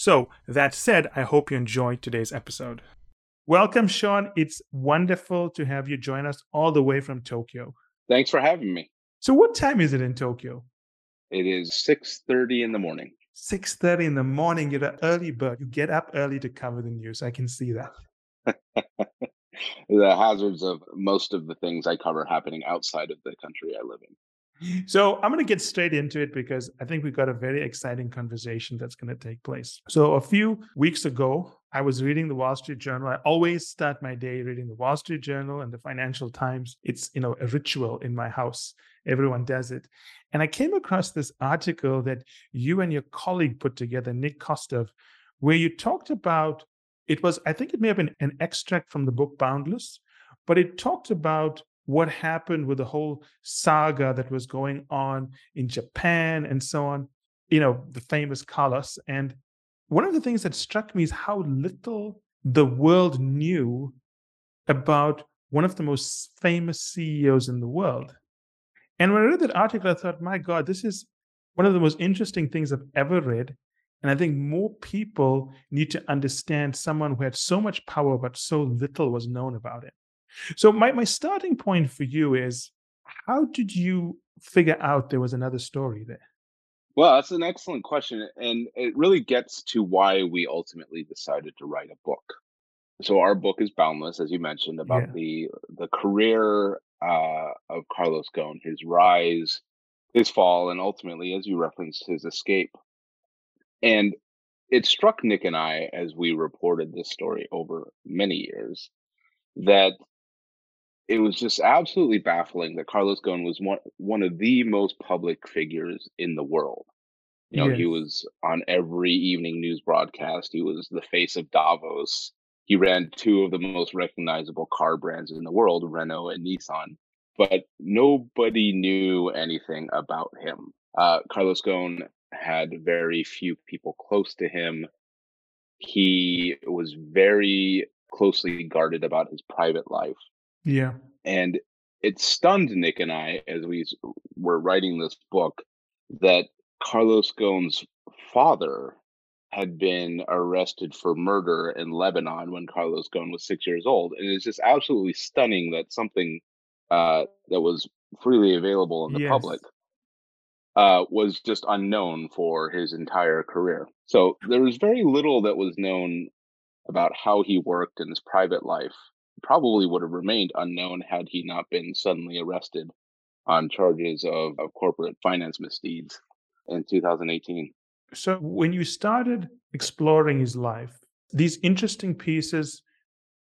So, that said, I hope you enjoyed today's episode. Welcome, Sean. It's wonderful to have you join us all the way from Tokyo. Thanks for having me. So, what time is it in Tokyo? It is 6:30 in the morning. 6:30 in the morning. You're an early bird. You get up early to cover the news. I can see that. the hazards of most of the things I cover happening outside of the country I live in. So I'm going to get straight into it because I think we've got a very exciting conversation that's going to take place. So a few weeks ago, I was reading the Wall Street Journal. I always start my day reading the Wall Street Journal and the Financial Times. It's, you know, a ritual in my house. Everyone does it. And I came across this article that you and your colleague put together, Nick Kostov, where you talked about it was, I think it may have been an extract from the book Boundless, but it talked about what happened with the whole saga that was going on in Japan and so on, you know, the famous Carlos. And one of the things that struck me is how little the world knew about one of the most famous CEOs in the world. And when I read that article, I thought, my God, this is one of the most interesting things I've ever read. And I think more people need to understand someone who had so much power, but so little was known about it. So my, my starting point for you is how did you figure out there was another story there? Well, that's an excellent question. And it really gets to why we ultimately decided to write a book. So our book is Boundless, as you mentioned, about yeah. the the career uh, of Carlos Ghosn, his rise, his fall, and ultimately, as you referenced, his escape. And it struck Nick and I as we reported this story over many years that it was just absolutely baffling that Carlos Ghosn was one one of the most public figures in the world. You know, yes. he was on every evening news broadcast. He was the face of Davos. He ran two of the most recognizable car brands in the world, Renault and Nissan. But nobody knew anything about him. Uh, Carlos Ghosn had very few people close to him. He was very closely guarded about his private life. Yeah. And it stunned Nick and I as we were writing this book that Carlos Ghosn's father had been arrested for murder in Lebanon when Carlos Ghosn was six years old. And it's just absolutely stunning that something uh, that was freely available in the yes. public uh, was just unknown for his entire career. So there was very little that was known about how he worked in his private life probably would have remained unknown had he not been suddenly arrested on charges of, of corporate finance misdeeds in 2018. So, when you started exploring his life, these interesting pieces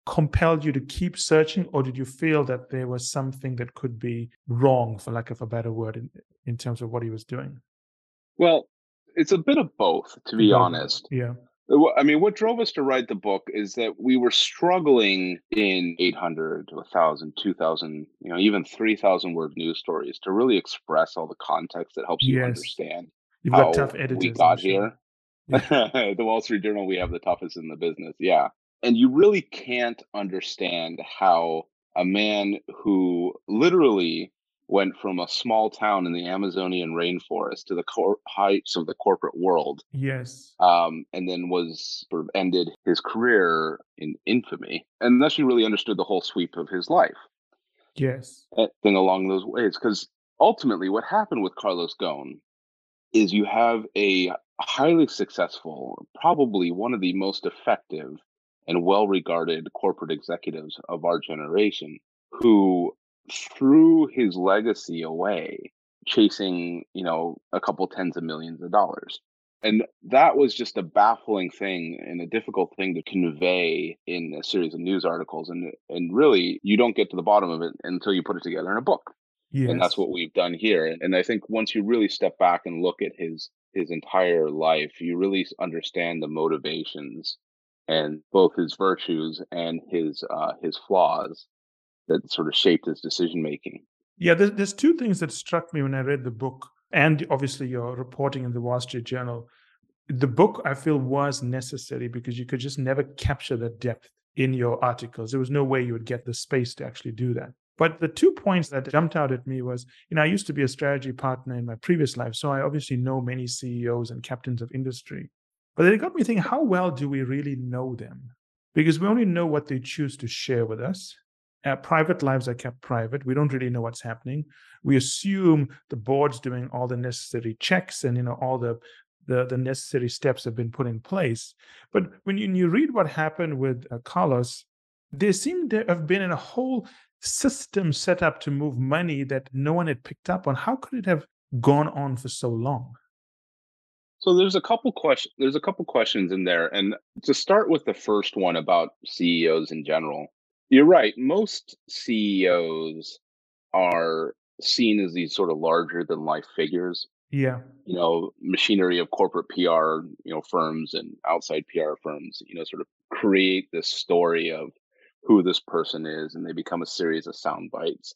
compelled you to keep searching, or did you feel that there was something that could be wrong, for lack of a better word, in, in terms of what he was doing? Well, it's a bit of both, to be both. honest. Yeah. I mean, what drove us to write the book is that we were struggling in 800 to 1,000, 2,000, you know, even 3,000 word news stories to really express all the context that helps you understand You've how got tough editors, we got here. Yeah. the Wall Street Journal, we have the toughest in the business. Yeah. And you really can't understand how a man who literally went from a small town in the Amazonian rainforest to the cor- heights of the corporate world. Yes. Um, and then was sort of ended his career in infamy, and thus you really understood the whole sweep of his life. Yes. Thing along those ways, because ultimately, what happened with Carlos Ghosn is you have a highly successful, probably one of the most effective and well-regarded corporate executives of our generation who threw his legacy away chasing, you know, a couple tens of millions of dollars. And that was just a baffling thing and a difficult thing to convey in a series of news articles. And and really you don't get to the bottom of it until you put it together in a book. Yes. And that's what we've done here. And I think once you really step back and look at his his entire life, you really understand the motivations and both his virtues and his uh, his flaws that sort of shaped his decision making. Yeah, there's, there's two things that struck me when I read the book, and obviously your reporting in the Wall Street Journal. The book I feel was necessary because you could just never capture that depth in your articles. There was no way you would get the space to actually do that. But the two points that jumped out at me was, you know, I used to be a strategy partner in my previous life, so I obviously know many CEOs and captains of industry. But it got me thinking, how well do we really know them? Because we only know what they choose to share with us. Our private lives are kept private. We don't really know what's happening. We assume the board's doing all the necessary checks and you know all the the, the necessary steps have been put in place. But when you, when you read what happened with uh, Carlos, there seemed to have been in a whole system set up to move money that no one had picked up on. How could it have gone on for so long? So there's a couple questions. There's a couple questions in there, and to start with the first one about CEOs in general, you're right. Most CEOs are seen as these sort of larger than life figures. Yeah. You know, machinery of corporate PR, you know, firms and outside PR firms, you know, sort of create this story of who this person is and they become a series of sound bites.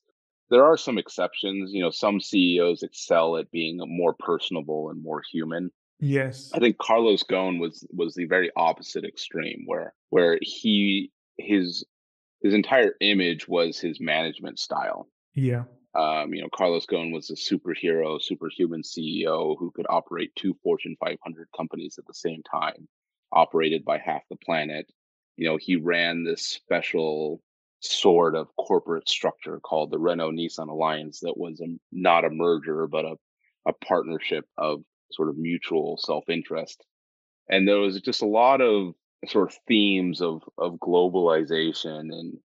There are some exceptions, you know, some CEOs excel at being more personable and more human. Yes. I think Carlos Ghosn was was the very opposite extreme where where he his his entire image was his management style. Yeah. Um, you know, Carlos Ghosn was a superhero, superhuman CEO who could operate two Fortune 500 companies at the same time, operated by half the planet. You know, he ran this special sort of corporate structure called the Renault Nissan Alliance that was a, not a merger, but a, a partnership of sort of mutual self interest. And there was just a lot of sort of themes of of globalization and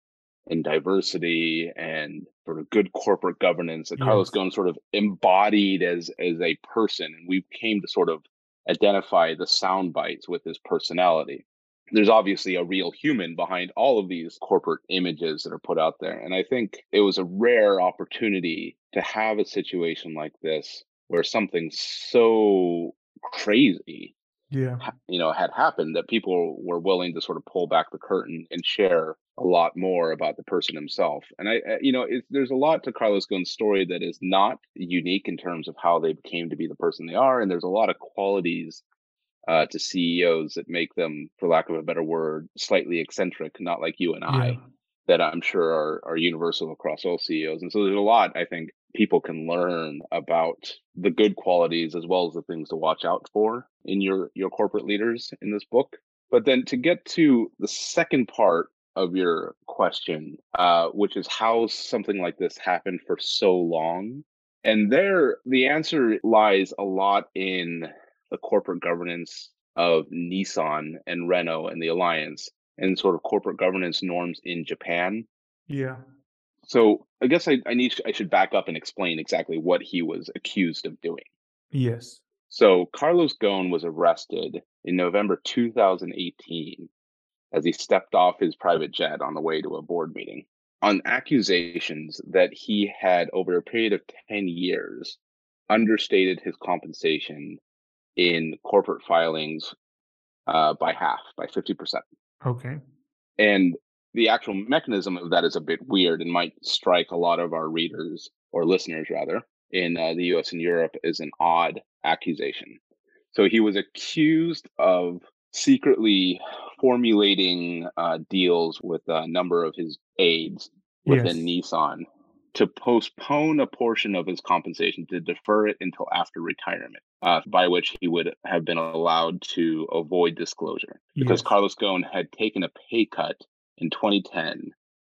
and diversity and sort of good corporate governance that yes. Carlos Ghosn sort of embodied as as a person, and we came to sort of identify the sound bites with his personality. There's obviously a real human behind all of these corporate images that are put out there, and I think it was a rare opportunity to have a situation like this where something so crazy yeah you know had happened that people were willing to sort of pull back the curtain and share a lot more about the person himself and i you know there's a lot to carlos ghosn's story that is not unique in terms of how they came to be the person they are and there's a lot of qualities uh, to ceos that make them for lack of a better word slightly eccentric not like you and i yeah. that i'm sure are, are universal across all ceos and so there's a lot i think people can learn about the good qualities as well as the things to watch out for in your your corporate leaders in this book. But then to get to the second part of your question uh, which is how something like this happened for so long. And there the answer lies a lot in the corporate governance of nissan and renault and the alliance and sort of corporate governance norms in japan. Yeah so I guess I, I need I should back up and explain exactly what he was accused of doing. Yes. So Carlos Ghosn was arrested in November 2018 as he stepped off his private jet on the way to a board meeting on accusations that he had over a period of 10 years understated his compensation in corporate filings uh, by half, by 50%. Okay. And the actual mechanism of that is a bit weird and might strike a lot of our readers or listeners rather in uh, the US and Europe as an odd accusation. So he was accused of secretly formulating uh, deals with a number of his aides within yes. Nissan to postpone a portion of his compensation to defer it until after retirement, uh, by which he would have been allowed to avoid disclosure because yes. Carlos Ghosn had taken a pay cut in 2010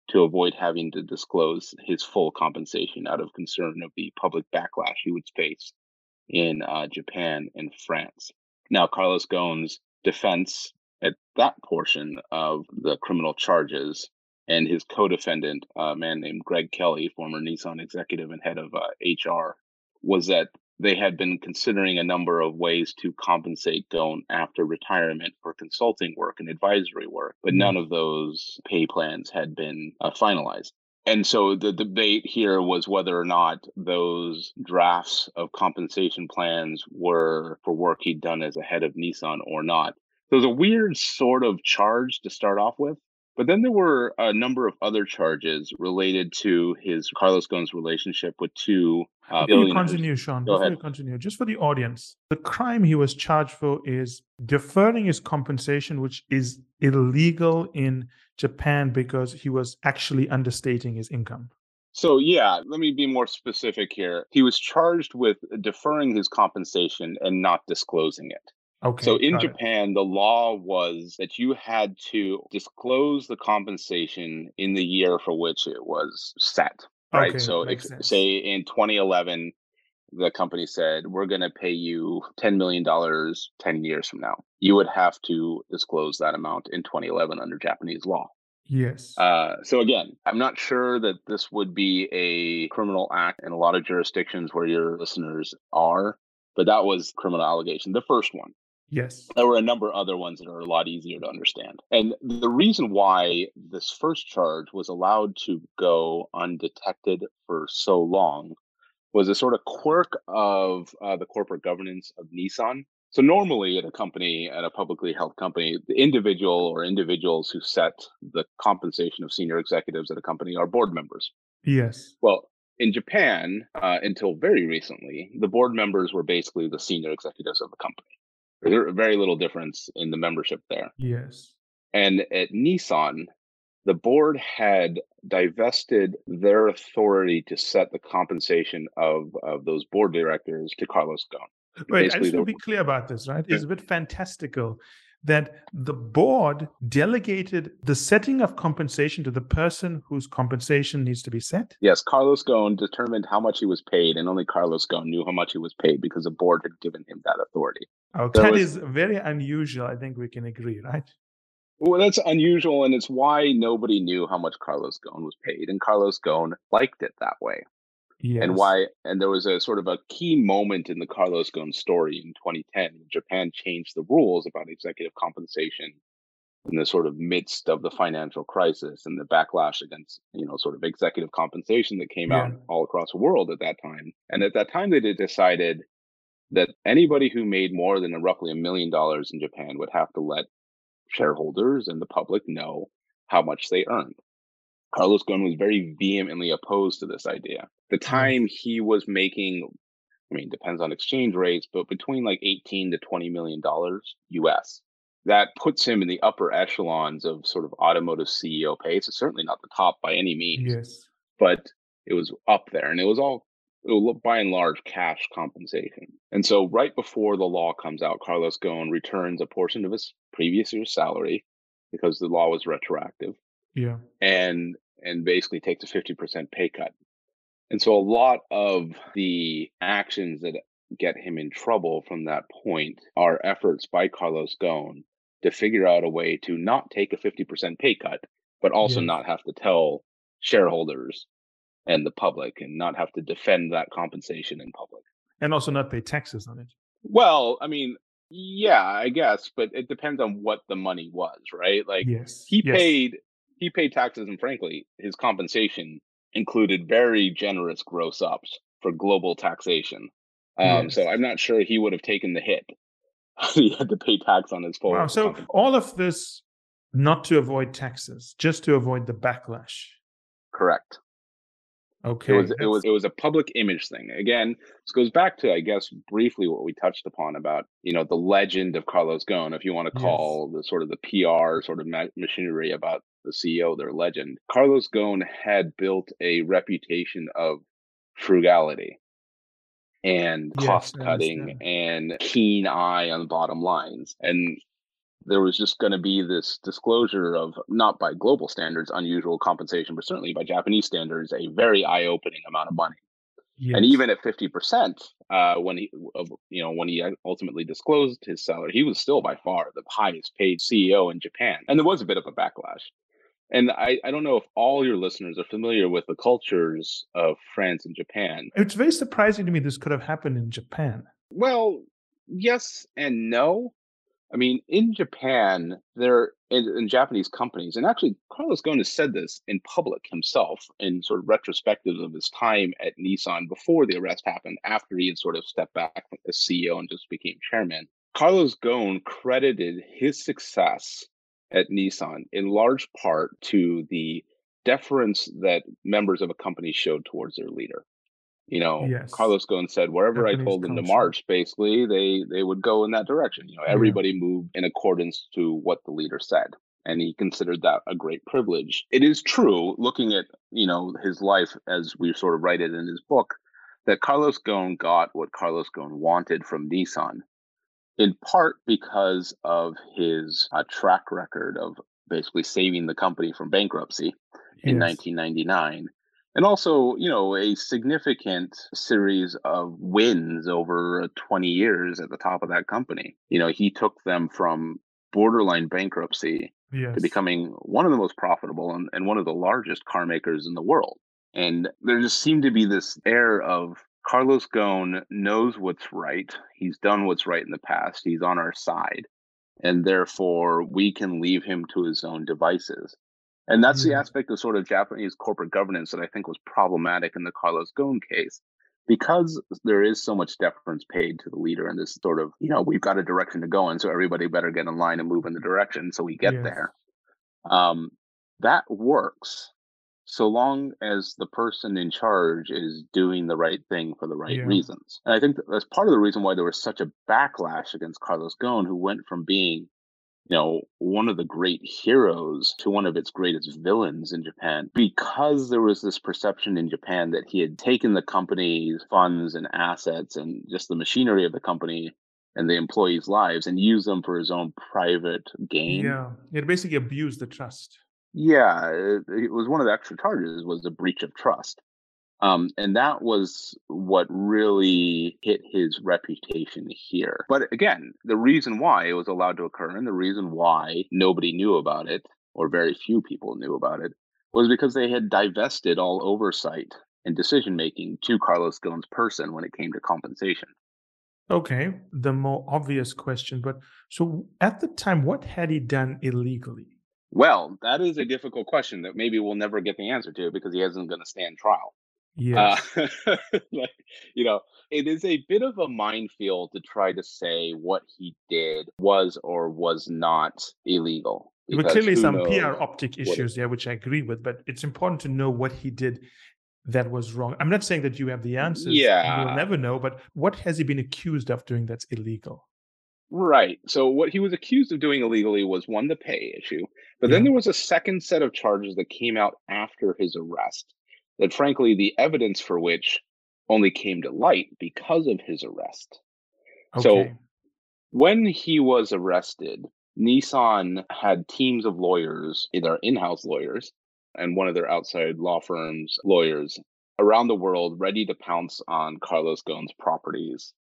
to avoid having to disclose his full compensation out of concern of the public backlash he would face in uh, Japan and France. Now, Carlos Ghosn's defense at that portion of the criminal charges and his co-defendant, a man named Greg Kelly, former Nissan executive and head of uh, HR, was that they had been considering a number of ways to compensate Ghosn after retirement for consulting work and advisory work, but none mm. of those pay plans had been uh, finalized. And so the debate here was whether or not those drafts of compensation plans were for work he'd done as a head of Nissan or not. There was a weird sort of charge to start off with. But then there were a number of other charges related to his Carlos Ghosn's relationship with two uh, Before you continue, Sean, Go before ahead. you continue, just for the audience, the crime he was charged for is deferring his compensation, which is illegal in Japan because he was actually understating his income. So, yeah, let me be more specific here. He was charged with deferring his compensation and not disclosing it. Okay. So in Japan, it. the law was that you had to disclose the compensation in the year for which it was set. Right. Okay, so, say in 2011, the company said, We're going to pay you $10 million 10 years from now. You would have to disclose that amount in 2011 under Japanese law. Yes. Uh, so again, I'm not sure that this would be a criminal act in a lot of jurisdictions where your listeners are, but that was criminal allegation, the first one. Yes. There were a number of other ones that are a lot easier to understand. And the reason why this first charge was allowed to go undetected for so long was a sort of quirk of uh, the corporate governance of Nissan. So normally at a company, at a publicly held company, the individual or individuals who set the compensation of senior executives at a company are board members. Yes. Well, in Japan, uh, until very recently, the board members were basically the senior executives of the company. There's very little difference in the membership there. Yes. And at Nissan, the board had divested their authority to set the compensation of, of those board directors to Carlos Ghosn. Wait, Basically, I just want to be clear about this, right? It's a bit fantastical that the board delegated the setting of compensation to the person whose compensation needs to be set? Yes, Carlos Ghosn determined how much he was paid, and only Carlos Ghosn knew how much he was paid because the board had given him that authority. Oh, okay. That was, is very unusual. I think we can agree, right? Well, that's unusual, and it's why nobody knew how much Carlos Ghosn was paid, and Carlos Ghosn liked it that way. Yes. And why? And there was a sort of a key moment in the Carlos Ghosn story in 2010. Japan changed the rules about executive compensation in the sort of midst of the financial crisis and the backlash against, you know, sort of executive compensation that came yeah. out all across the world at that time. And mm. at that time, they decided that anybody who made more than roughly a million dollars in Japan would have to let shareholders and the public know how much they earned. Carlos Ghosn was very vehemently opposed to this idea. The mm. time he was making, I mean, depends on exchange rates, but between like 18 to 20 million dollars US. That puts him in the upper echelons of sort of automotive CEO pay. It's certainly not the top by any means. Yes. But it was up there and it was all by and large cash compensation. And so right before the law comes out, Carlos Ghosn returns a portion of his previous year's salary because the law was retroactive yeah. And and basically takes a 50% pay cut. And so a lot of the actions that get him in trouble from that point are efforts by Carlos Ghosn to figure out a way to not take a 50% pay cut, but also yes. not have to tell shareholders and the public and not have to defend that compensation in public. And also not pay taxes on it. Well, I mean, yeah, I guess, but it depends on what the money was, right? Like yes. he yes. paid he paid taxes, and frankly, his compensation included very generous gross ups for global taxation. Um, yes. So I'm not sure he would have taken the hit. he had to pay tax on his full. Wow. So all of this not to avoid taxes, just to avoid the backlash. Correct. Okay. It was it was it was a public image thing. Again, this goes back to I guess briefly what we touched upon about you know the legend of Carlos Ghosn, if you want to call yes. the sort of the PR sort of machinery about the CEO, their legend. Carlos Ghosn had built a reputation of frugality and yes, cost cutting and keen eye on the bottom lines. And there was just going to be this disclosure of not by global standards unusual compensation but certainly by japanese standards a very eye-opening amount of money. Yes. and even at 50% uh, when he you know when he ultimately disclosed his salary he was still by far the highest paid ceo in japan. And there was a bit of a backlash. And I, I don't know if all your listeners are familiar with the cultures of france and japan. It's very surprising to me this could have happened in japan. Well yes and no I mean, in Japan, there in, in, Japanese companies, and actually Carlos Ghosn has said this in public himself in sort of retrospective of his time at Nissan before the arrest happened, after he had sort of stepped back as CEO and just became chairman. Carlos Ghosn credited his success at Nissan in large part to the deference that members of a company showed towards their leader. You know, yes. Carlos Ghosn said wherever Japanese I told them to march, basically they they would go in that direction. You know, everybody yeah. moved in accordance to what the leader said. And he considered that a great privilege. It is true, looking at, you know, his life as we sort of write it in his book, that Carlos Ghosn got what Carlos Ghosn wanted from Nissan, in part because of his uh, track record of basically saving the company from bankruptcy in yes. 1999 and also you know a significant series of wins over uh, 20 years at the top of that company you know he took them from borderline bankruptcy yes. to becoming one of the most profitable and, and one of the largest car makers in the world and there just seemed to be this air of Carlos Ghosn knows what's right. He's done what's right in the past. He's on our side. And therefore, we can leave him to his own devices. And that's mm-hmm. the aspect of sort of Japanese corporate governance that I think was problematic in the Carlos Ghosn case. Because there is so much deference paid to the leader and this sort of, you know, we've got a direction to go in, so everybody better get in line and move in the direction so we get yes. there. Um, that works so long as the person in charge is doing the right thing for the right yeah. reasons. And I think that's part of the reason why there was such a backlash against Carlos Ghosn, who went from being, you know, one of the great heroes to one of its greatest villains in Japan, because there was this perception in Japan that he had taken the company's funds and assets and just the machinery of the company and the employees' lives and used them for his own private gain. Yeah, it basically abused the trust. Yeah, it, it was one of the extra charges was a breach of trust. Um, and that was what really hit his reputation here. But again, the reason why it was allowed to occur and the reason why nobody knew about it, or very few people knew about it, was because they had divested all oversight and decision making to Carlos Ghosn's person when it came to compensation. Okay, the more obvious question, but so at the time, what had he done illegally? Well, that is a difficult question that maybe we'll never get the answer to because he isn't going to stand trial. Yeah. Uh, like, you know, it is a bit of a minefield to try to say what he did was or was not illegal. There were clearly some PR optic issues there, which I agree with, but it's important to know what he did that was wrong. I'm not saying that you have the answers. Yeah. you'll never know, but what has he been accused of doing that's illegal? Right. So what he was accused of doing illegally was one the pay issue, but yeah. then there was a second set of charges that came out after his arrest. That frankly, the evidence for which only came to light because of his arrest. Okay. So when he was arrested, Nissan had teams of lawyers, either in-house lawyers and one of their outside law firms lawyers around the world ready to pounce on Carlos Ghosn's properties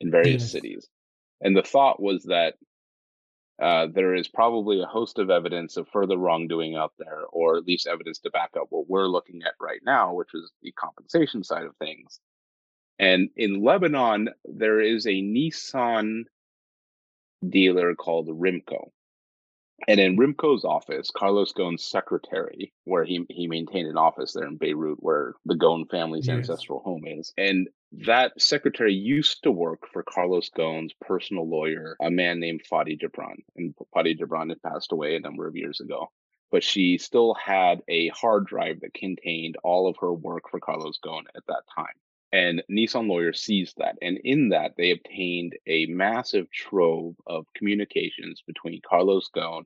in various yes. cities. And the thought was that uh, there is probably a host of evidence of further wrongdoing out there, or at least evidence to back up what we're looking at right now, which is the compensation side of things. And in Lebanon, there is a Nissan dealer called Rymco. And in Rymco's office, Carlos Ghosn's secretary, where he, he maintained an office there in Beirut, where the Ghosn family's yes. ancestral home is. And that secretary used to work for Carlos Ghosn's personal lawyer, a man named Fadi Jabran. And Fadi Jabran had passed away a number of years ago. But she still had a hard drive that contained all of her work for Carlos Ghosn at that time. And Nissan lawyer seized that. And in that, they obtained a massive trove of communications between Carlos Ghosn,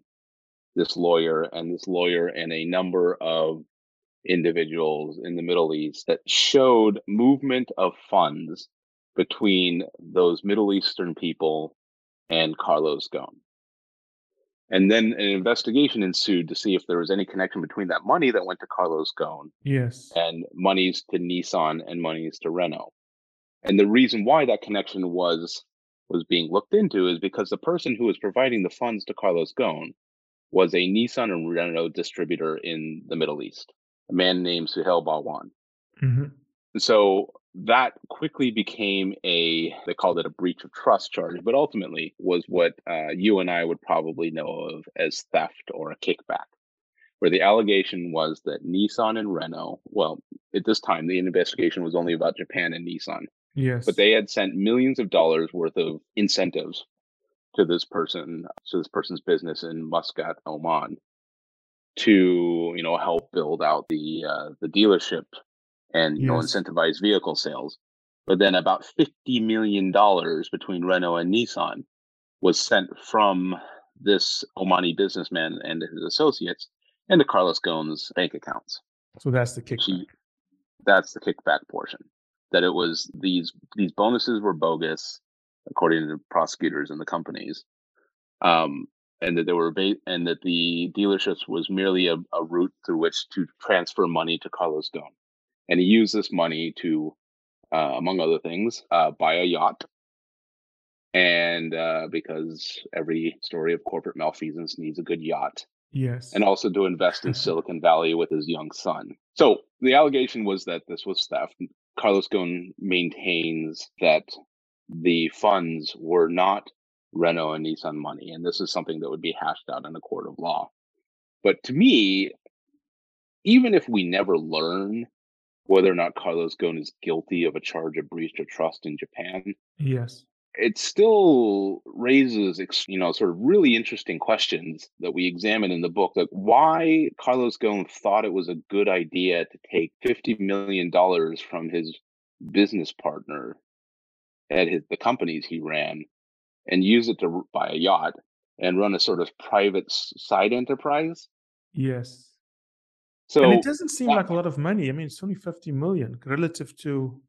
this lawyer, and this lawyer and a number of individuals in the Middle East that showed movement of funds between those Middle Eastern people and Carlos Ghosn. And then an investigation ensued to see if there was any connection between that money that went to Carlos Ghosn yes. and monies to Nissan and monies to Renault. And the reason why that connection was was being looked into is because the person who was providing the funds to Carlos Ghosn was a Nissan and Renault distributor in the Middle East, a man named Suhail Bahwan. Mm-hmm. So that quickly became a they called it a breach of trust charge but ultimately was what uh, you and i would probably know of as theft or a kickback where the allegation was that nissan and renault well at this time the investigation was only about japan and nissan yes. but they had sent millions of dollars worth of incentives to this person, to this person's business in Muscat, Oman, to you know help build out the uh, the dealership and you yes. know incentivize vehicle sales. But then about fifty million dollars between Renault and Nissan was sent from this Omani businessman and his associates into Carlos Ghosn's bank accounts. So that's the kickback. that's the kickback portion. That it was these these bonuses were bogus, according to the prosecutors and the companies, um, and that they were ba- and that the dealerships was merely a, a route through which to transfer money to Carlos Ghosn, and he used this money to, uh, among other things, uh, buy a yacht. And uh, because every story of corporate malfeasance needs a good yacht, Yes. And also to invest in Silicon Valley with his young son. So the allegation was that this was theft. Carlos Ghosn maintains that the funds were not Renault and Nissan money. And this is something that would be hashed out in a court of law. But to me, even if we never learn whether or not Carlos Ghosn is guilty of a charge of breach of trust in Japan, yes, it still raises you know sort of really interesting questions that we examine in the book like why carlos ghosn thought it was a good idea to take 50 million dollars from his business partner at his, the companies he ran and use it to buy a yacht and run a sort of private side enterprise. Yes so and it doesn't seem like a lot of money i mean it's only 50 million relative to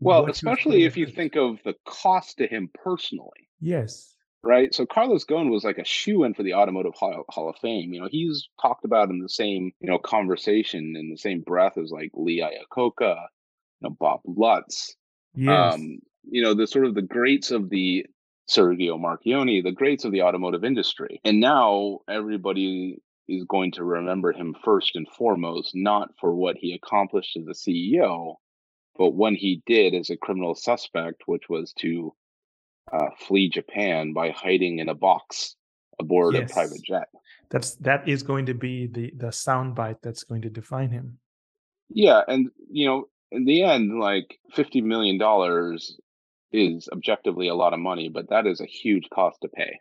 well, especially if you think of the cost to him personally. Yes. Right. So Carlos Ghosn was like a shoe in for the Automotive Hall, Hall, of Fame. You know, he's talked about in the same, you know, conversation in the same breath as like Lee Iacocca, you know, Bob Lutz. Yes. Um, you know, the sort of the greats of the Sergio Marchionne, the greats of the automotive industry. And now everybody is going to remember him first and foremost, not for what he accomplished as a CEO, but when he did as a criminal suspect, which was to uh, flee Japan by hiding in a box aboard yes. a private jet. That's that is going to be the the soundbite that's going to define him. Yeah, and you know, in the end, like fifty million dollars is objectively a lot of money, but that is a huge cost to pay.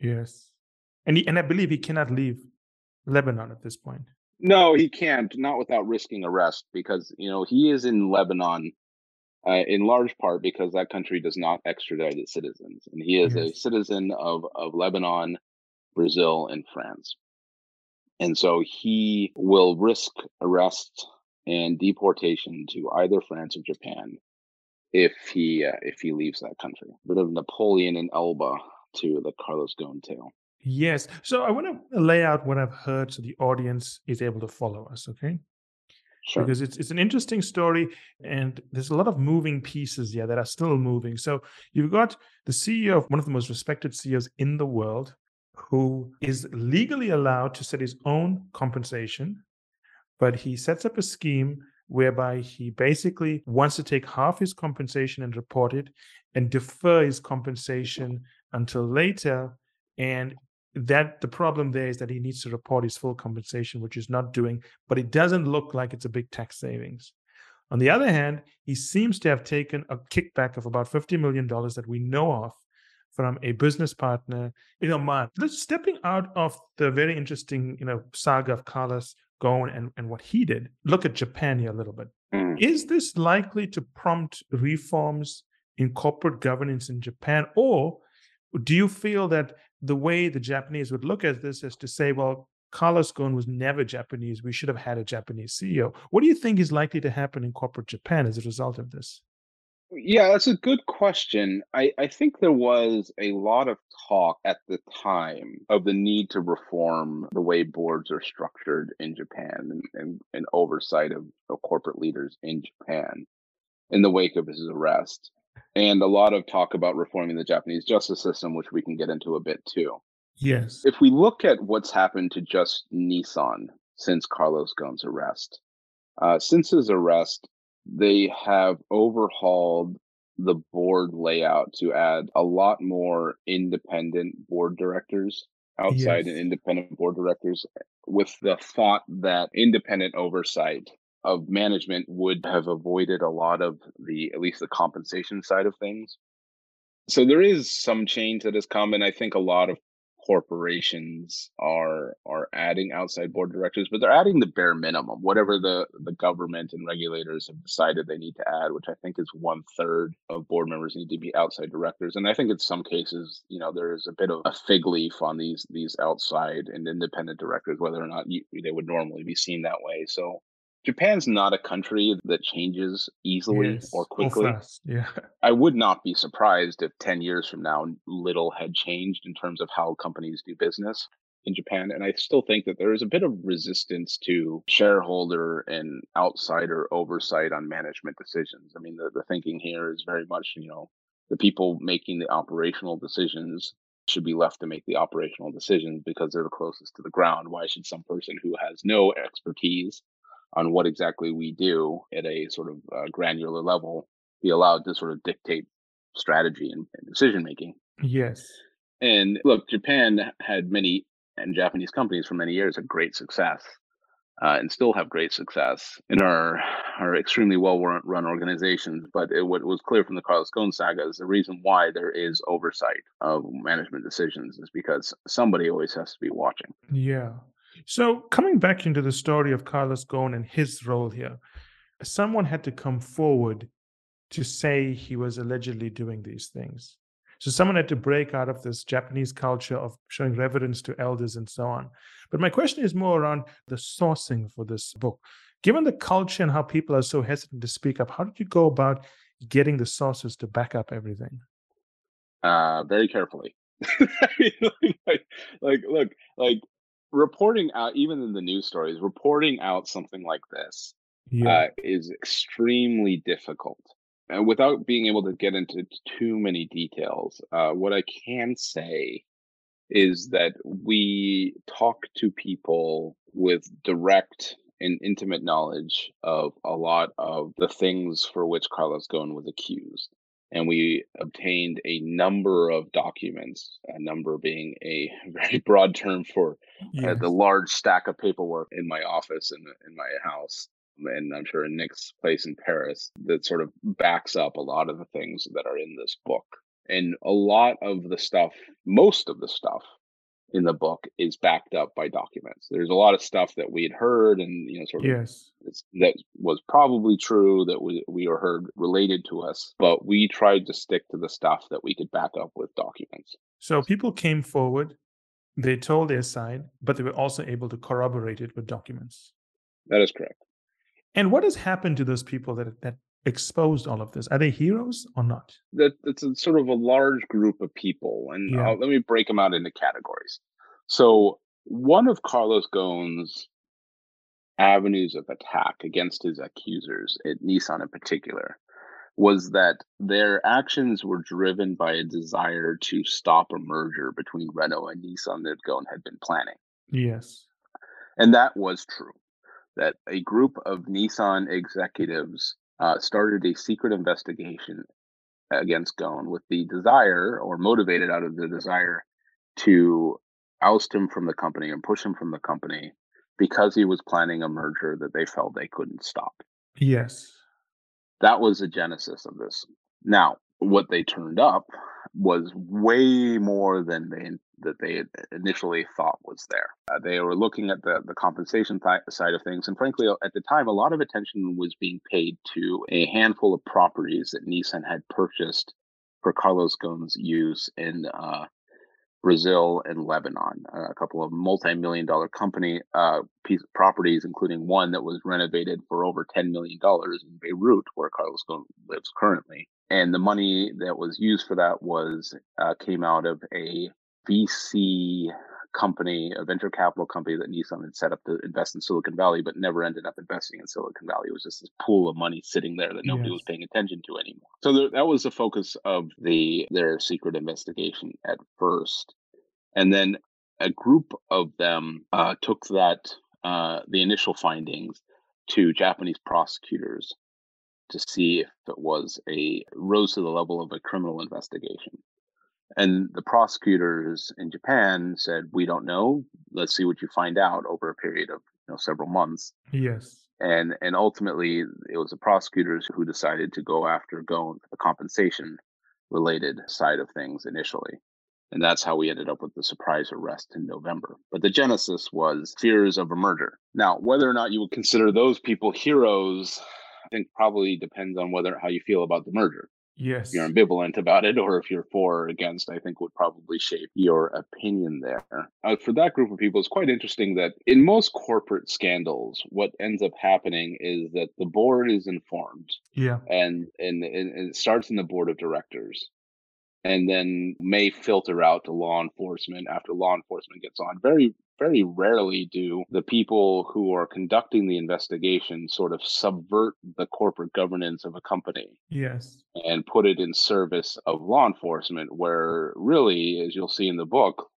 Yes, and he, and I believe he cannot leave Lebanon at this point. No, he can't, not without risking arrest, because you know he is in Lebanon, uh, in large part because that country does not extradite its citizens, and he is yes. a citizen of of Lebanon, Brazil, and France, and so he will risk arrest and deportation to either France or Japan if he uh, if he leaves that country. A bit of Napoleon and Elba to the Carlos Ghosn tale. Yes. So I want to lay out what I've heard so the audience is able to follow us, okay? Sure. Because it's it's an interesting story and there's a lot of moving pieces here that are still moving. So you've got the CEO of one of the most respected CEOs in the world who is legally allowed to set his own compensation, but he sets up a scheme whereby he basically wants to take half his compensation and report it and defer his compensation until later and that the problem there is that he needs to report his full compensation, which he's not doing, but it doesn't look like it's a big tax savings. On the other hand, he seems to have taken a kickback of about $50 million that we know of from a business partner in Oman. Stepping out of the very interesting, you know, saga of Carlos Ghosn and, and what he did, look at Japan here a little bit. Mm. Is this likely to prompt reforms in corporate governance in Japan? Or do you feel that the way the Japanese would look at this is to say, well, Carlos Ghosn was never Japanese. We should have had a Japanese CEO. What do you think is likely to happen in corporate Japan as a result of this? Yeah, that's a good question. I, I think there was a lot of talk at the time of the need to reform the way boards are structured in Japan and, and, and oversight of, of corporate leaders in Japan in the wake of his arrest and a lot of talk about reforming the Japanese justice system, which we can get into a bit too. Yes. If we look at what's happened to just Nissan since Carlos Ghosn's arrest, uh, since his arrest, they have overhauled the board layout to add a lot more independent board directors outside yes. and independent board directors with the thought that independent oversight of management would have avoided a lot of the at least the compensation side of things So there is some change that has come, and I think a lot of corporations are are adding outside board directors, but they're adding the bare minimum, whatever the the government and regulators have decided they need to add, which I think is one third of board members need to be outside directors. And I think in some cases, you know, there is a bit of a fig leaf on these these outside and independent directors, whether or not you, they would normally be seen that way. So Japan's not a country that changes easily Yes, or or quickly. fast. Yeah. I would not be surprised if 10 years from now, little had changed in terms of how companies do business in Japan. And I still think that there is a bit of resistance to shareholder and outsider oversight on management decisions. I mean, the, the thinking here is very much, you know, the people making the operational decisions should be left to make the operational decisions because they're the closest to the ground. Why should some person who has no expertise on what exactly we do at a sort of uh, granular level be allowed to sort of dictate strategy and, and decision making. Yes. And look, Japan had many and Japanese companies for many years had great success. Uh, and still have great success in our our extremely well run organizations. But it, what was clear from the Carlos Ghosn saga is the reason why there is oversight of management decisions is because somebody always has to be watching. Yeah. So coming back into the story of Carlos Ghosn and his role here, someone had to come forward to say he was allegedly doing these things. So someone had to break out of this Japanese culture of showing reverence to elders and so on. But my question is more around the sourcing for this book. Given the culture and how people are so hesitant to speak up, how did you go about getting the sources to back up everything? Uh, very carefully. like, like, look, like reporting out, even in the news stories, reporting out something like this Yeah. uh, is extremely difficult. And without being able to get into too many details, uh, what I can say is that we talk to people with direct and intimate knowledge of a lot of the things for which Carlos Ghosn was accused. And we obtained a number of documents, a number being a very broad term for uh, the large stack of paperwork in my office and in my house and I'm sure in Nick's place in Paris that sort of backs up a lot of the things that are in this book. And a lot of the stuff, most of the stuff in the book is backed up by documents. There's a lot of stuff that we had heard and you know sort of yes. that was probably true that we we were heard related to us, but we tried to stick to the stuff that we could back up with documents. So people came forward, they told their side, but they were also able to corroborate it with documents. That is correct. And what has happened to those people that that exposed all of this? Are they heroes or not? That it's a sort of a large group of people, and Yeah. let me break them out into categories. So one of Carlos Ghosn's avenues of attack against his accusers at Nissan in particular was that their actions were driven by a desire to stop a merger between Renault and Nissan that Ghosn had been planning. Yes. And that was true. That a group of Nissan executives uh, started a secret investigation against Ghosn with the desire, or motivated out of the desire, to oust him from the company and push him from the company because he was planning a merger that they felt they couldn't stop. Yes. That was the genesis of this. Now, what they turned up was way more than they that they initially thought was there. Uh, they were looking at the the compensation th- side of things, and frankly, at the time, a lot of attention was being paid to a handful of properties that Nissan had purchased for Carlos Ghosn's use in uh, Brazil and Lebanon. Uh, a couple of multi-million dollar company uh, piece properties, including one that was renovated for over ten million dollars in Beirut, where Carlos Ghosn lives currently. And the money that was used for that was uh, came out of a VC company, a venture capital company that Nissan had set up to invest in Silicon Valley, but never ended up investing in Silicon Valley. It was just this pool of money sitting there that nobody Yes. was paying attention to anymore. So there, that was the focus of the their secret investigation at first, and then a group of them uh, took that uh, the initial findings to Japanese prosecutors to see if it was a rose to the level of a criminal investigation. And the prosecutors in Japan said, "We don't know. Let's see what you find out over a period of you know several months." Yes. And and ultimately, it was the prosecutors who decided to go after for the compensation, related side of things initially. And that's how we ended up with the surprise arrest in November. But the genesis was fears of a murder. Now, whether or not you would consider those people heroes, I think probably depends on whether how you feel about the merger. Yes. You're ambivalent about it, or if you're for or against, I think would probably shape your opinion there. Uh, for that group of people, it's quite interesting that in most corporate scandals, what ends up happening is that the board is informed. Yeah. And and, and it starts in the board of directors and then may filter out to law enforcement after law enforcement gets on. Very, very rarely do the people who are conducting the investigation sort of subvert the corporate governance of a company. Yes. And put it in service of law enforcement, where really, as you'll see in the book,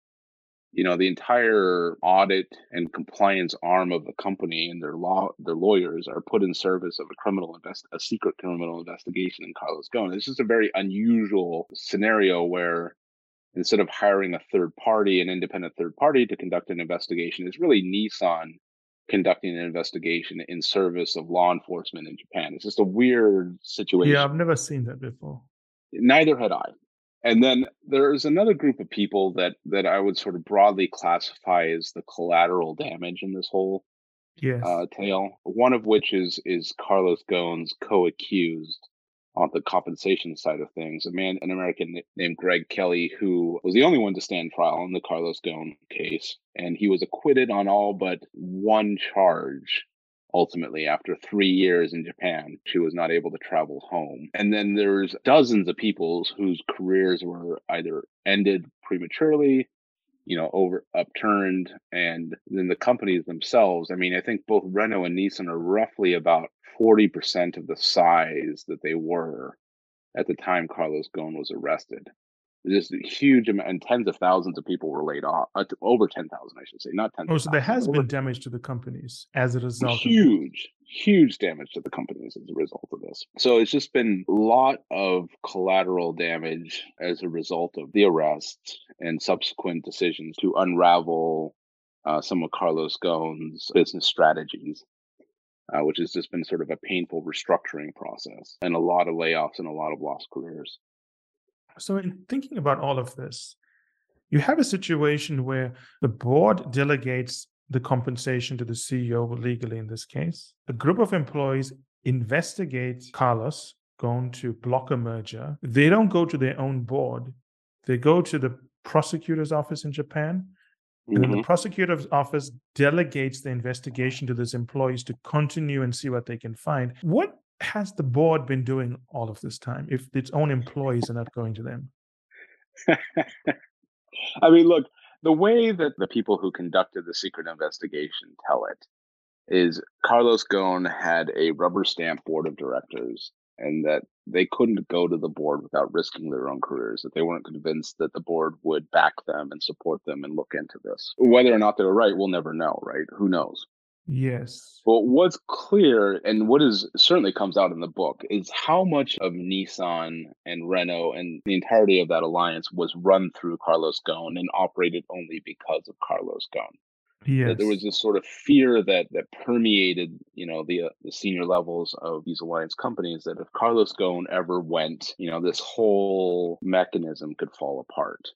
you know the entire audit and compliance arm of the company and their law their lawyers are put in service of a criminal invest a secret criminal investigation in Carlos Ghosn. It's just a very unusual scenario where instead of hiring a third party, an independent third party to conduct an investigation, it's really Nissan conducting an investigation in service of law enforcement in Japan. It's just a weird situation. Yeah, I've never seen that before. Neither had I and then there's another group of people that that I would sort of broadly classify as the collateral damage in this whole yes. uh, tale. One of which is is Carlos Ghosn's co-accused on the compensation side of things. A man, an American named Greg Kelly, who was the only one to stand trial in the Carlos Ghosn case, and he was acquitted on all but one charge ultimately after three years in Japan. She was not able to travel home. And then there's dozens of people whose careers were either ended prematurely, you know, over upturned, and then the companies themselves. I mean, I think both Renault and Nissan are roughly about 40% of the size that they were at the time Carlos Ghosn was arrested just huge amount and tens of thousands of people were laid off uh, over 10,000 I should say not 10 Oh so there has been damage to the companies as a result huge huge damage to the companies as a result of this. So it's just been a lot of collateral damage as a result of the arrest and subsequent decisions to unravel uh, some of Carlos Ghosn's business strategies uh, which has just been sort of a painful restructuring process and a lot of layoffs and a lot of lost careers so, in thinking about all of this, you have a situation where the board delegates the compensation to the CEO legally in this case. A group of employees investigate Carlos Ghosn to block a merger. They don't go to their own board, they go to the prosecutor's office in Japan. And then the mm-hmm. prosecutor's office delegates the investigation to these employees to continue and see what they can find. What has the board been doing all of this time if its own employees are not going to them? I mean, look, the way that the people who conducted the secret investigation tell it is Carlos Ghosn had a rubber stamp board of directors and that they couldn't go to the board without risking their own careers, that they weren't convinced that the board would back them and support them and look into this. Whether or not they were right, we'll never know, right? Who knows? Yes. But what's clear and what is certainly comes out in the book is how much of Nissan and Renault and the entirety of that alliance was run through Carlos Ghosn and operated only because of Carlos Ghosn. Yes. There was this sort of fear that that permeated, you know, the uh, the senior levels of these alliance companies that if Carlos Ghosn ever went, you know, this whole mechanism could fall apart.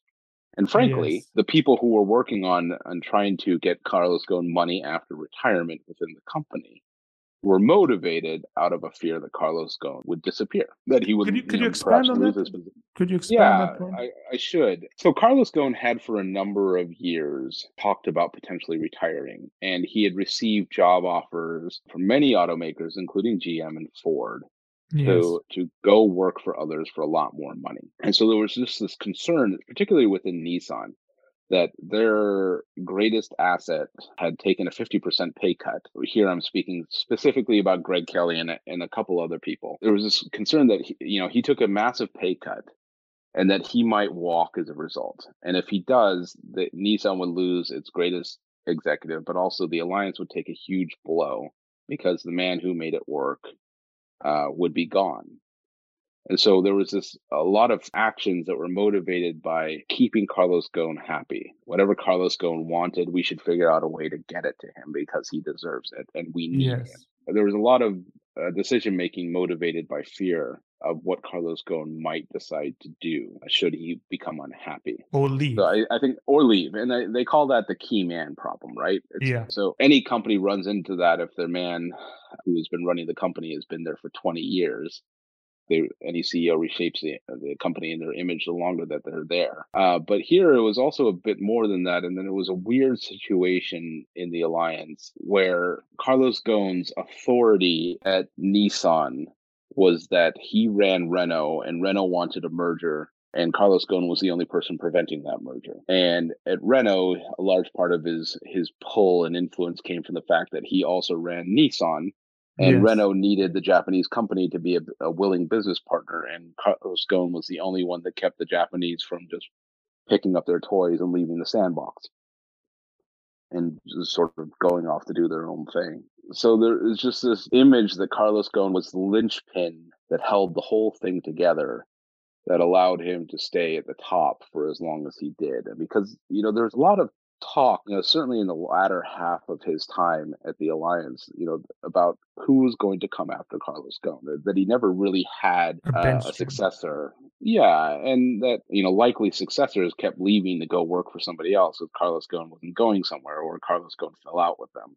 And frankly, yes. the people who were working on on trying to get Carlos Ghosn money after retirement within the company were motivated out of a fear that Carlos Ghosn would disappear, that he would. Could you, could you, you expand on that? Could you expand yeah, I, I should. So Carlos Ghosn had for a number of years talked about potentially retiring, and he had received job offers from many automakers, including GM and Ford yes. to to go work for others for a lot more money. And so there was just this concern, particularly within Nissan, that their greatest asset had taken a 50% pay cut. Here I'm speaking specifically about Greg Kelly and, and a couple other people. There was this concern that he, you know he took a massive pay cut and that he might walk as a result. And if he does, that Nissan would lose its greatest executive, but also the alliance would take a huge blow because the man who made it work uh, would be gone. And so there was this a lot of actions that were motivated by keeping Carlos Ghosn happy. Whatever Carlos Ghosn wanted, we should figure out a way to get it to him because he deserves it and we need yes. him. There was a lot of uh, decision making motivated by fear of what Carlos Ghosn might decide to do should he become unhappy or leave. So I, I, think or leave, and they, they call that the key man problem, right? It's, yeah. So any company runs into that if their man who has been running the company has been there for 20 years. They, any CEO reshapes the, the company and their image the longer that they're there. Uh, but here it was also a bit more than that. And then it was a weird situation in the alliance where Carlos Ghosn's authority at Nissan was that he ran Renault and Renault wanted a merger and Carlos Ghosn was the only person preventing that merger. And at Renault, a large part of his his pull and influence came from the fact that he also ran Nissan, and yes. Renault needed the Japanese company to be a, a, willing business partner, and Carlos Ghosn was the only one that kept the Japanese from just picking up their toys and leaving the sandbox and just sort of going off to do their own thing. So there is just this image that Carlos Ghosn was the linchpin that held the whole thing together that allowed him to stay at the top for as long as he did. And because, you know, there's a lot of talk, you know, certainly in the latter half of his time at the Alliance, you know, about who was going to come after Carlos Ghosn, that he never really had uh, a successor. Yeah, and that, you know, likely successors kept leaving to go work for somebody else if Carlos Ghosn wasn't going somewhere or Carlos Ghosn fell out with them.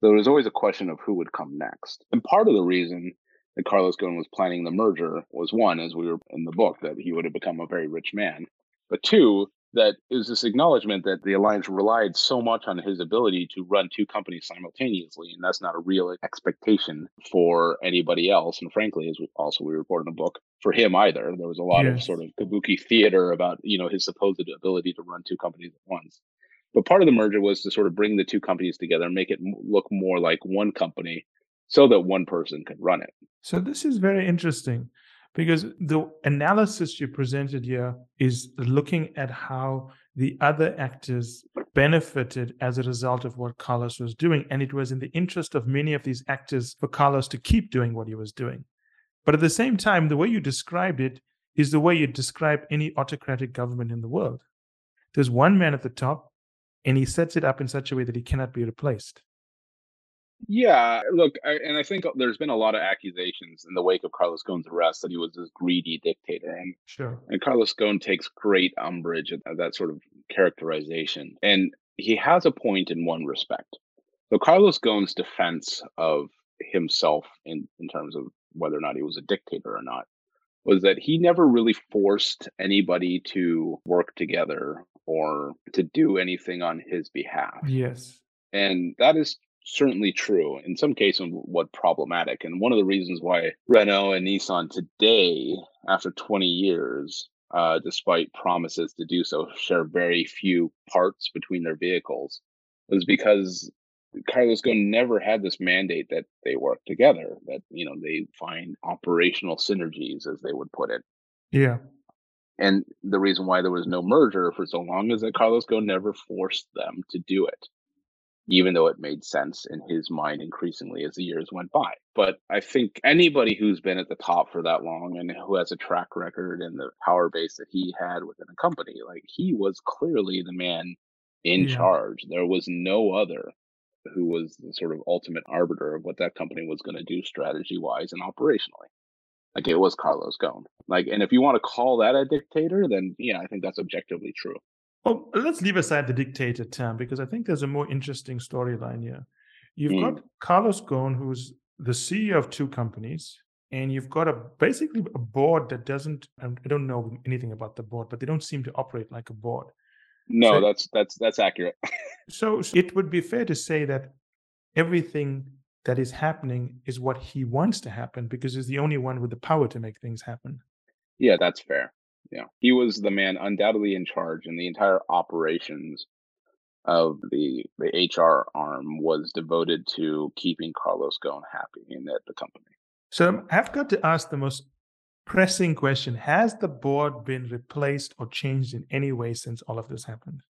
So there was always a question of who would come next. And part of the reason that Carlos Ghosn was planning the merger was one, as we were in the book, that he would have become a very rich man. But two, that it was this acknowledgement that the alliance relied so much on his ability to run two companies simultaneously, and that's not a real expectation for anybody else. And frankly, as we also we report in the book, for him either, there was a lot yes. of sort of kabuki theater about you know his supposed ability to run two companies at once. But part of the merger was to sort of bring the two companies together and make it look more like one company so that one person could run it. So this is very interesting because the analysis you presented here is looking at how the other actors benefited as a result of what Carlos was doing. And it was in the interest of many of these actors for Carlos to keep doing what he was doing. But at the same time, the way you described it is the way you describe any autocratic government in the world. There's one man at the top, and he sets it up in such a way that he cannot be replaced. Yeah, look, I, and I think there's been a lot of accusations in the wake of Carlos Ghosn's arrest that he was this greedy dictator, and sure, and Carlos Ghosn takes great umbrage at that sort of characterization, and he has a point in one respect. So Carlos Ghosn's defense of himself in in terms of whether or not he was a dictator or not was that he never really forced anybody to work together or to do anything on his behalf. Yes. And that is certainly true. In some cases, what problematic. And one of the reasons why Renault and Nissan today, after 20 years, uh, despite promises to do so, share very few parts between their vehicles, was because Carlos Ghosn never had this mandate that they work together, that you know they find operational synergies, as they would put it. Yeah. And the reason why there was no merger for so long is that Carlos Ghosn never forced them to do it even though it made sense in his mind increasingly as the years went by. But I think anybody who's been at the top for that long and who has a track record and the power base that he had within a company, like he was clearly the man in yeah. charge. There was no other who was the sort of ultimate arbiter of what that company was going to do strategy wise and operationally. Like it was Carlos Ghosn. Like, and if you want to call that a dictator, then yeah, I think that's objectively true. Well, let's leave aside the dictator term because I think there's a more interesting storyline here. You've mm. got Carlos Ghosn, who's the CEO of two companies, and you've got a basically a board that doesn't. I don't know anything about the board, but they don't seem to operate like a board. No, so, that's that's that's accurate. so, it would be fair to say that everything that is happening is what he wants to happen because he's the only one with the power to make things happen. Yeah, that's fair. Yeah, he was the man undoubtedly in charge, and the entire operations of the the HR arm was devoted to keeping Carlos Ghosn happy and at the company. So I've got to ask the most pressing question: Has the board been replaced or changed in any way since all of this happened?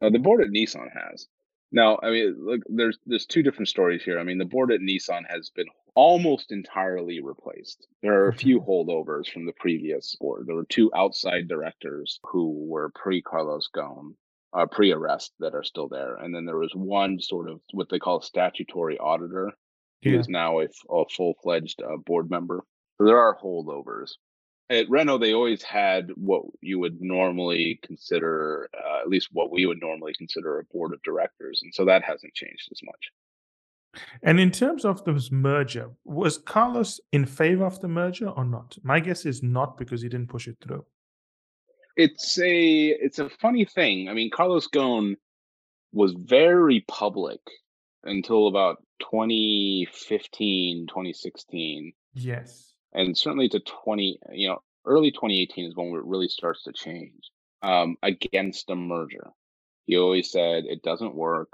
Uh, the board at Nissan has. Now, I mean, look, there's there's two different stories here. I mean, the board at Nissan has been almost entirely replaced. There are a few holdovers from the previous board. There were two outside directors who were pre Carlos Ghosn, uh, pre arrest that are still there, and then there was one sort of what they call a statutory auditor, who yeah. is now a, a full fledged uh, board member. There are holdovers. At Renault, they always had what you would normally consider, uh, at least what we would normally consider a board of directors. And so that hasn't changed as much. And in terms of this merger, was Carlos in favor of the merger or not? My guess is not because he didn't push it through. It's a it's a funny thing. I mean, Carlos Ghosn was very public until about 2015, 2016. Yes. And certainly to 20, you know, early 2018 is when it really starts to change um, against a merger. He always said it doesn't work.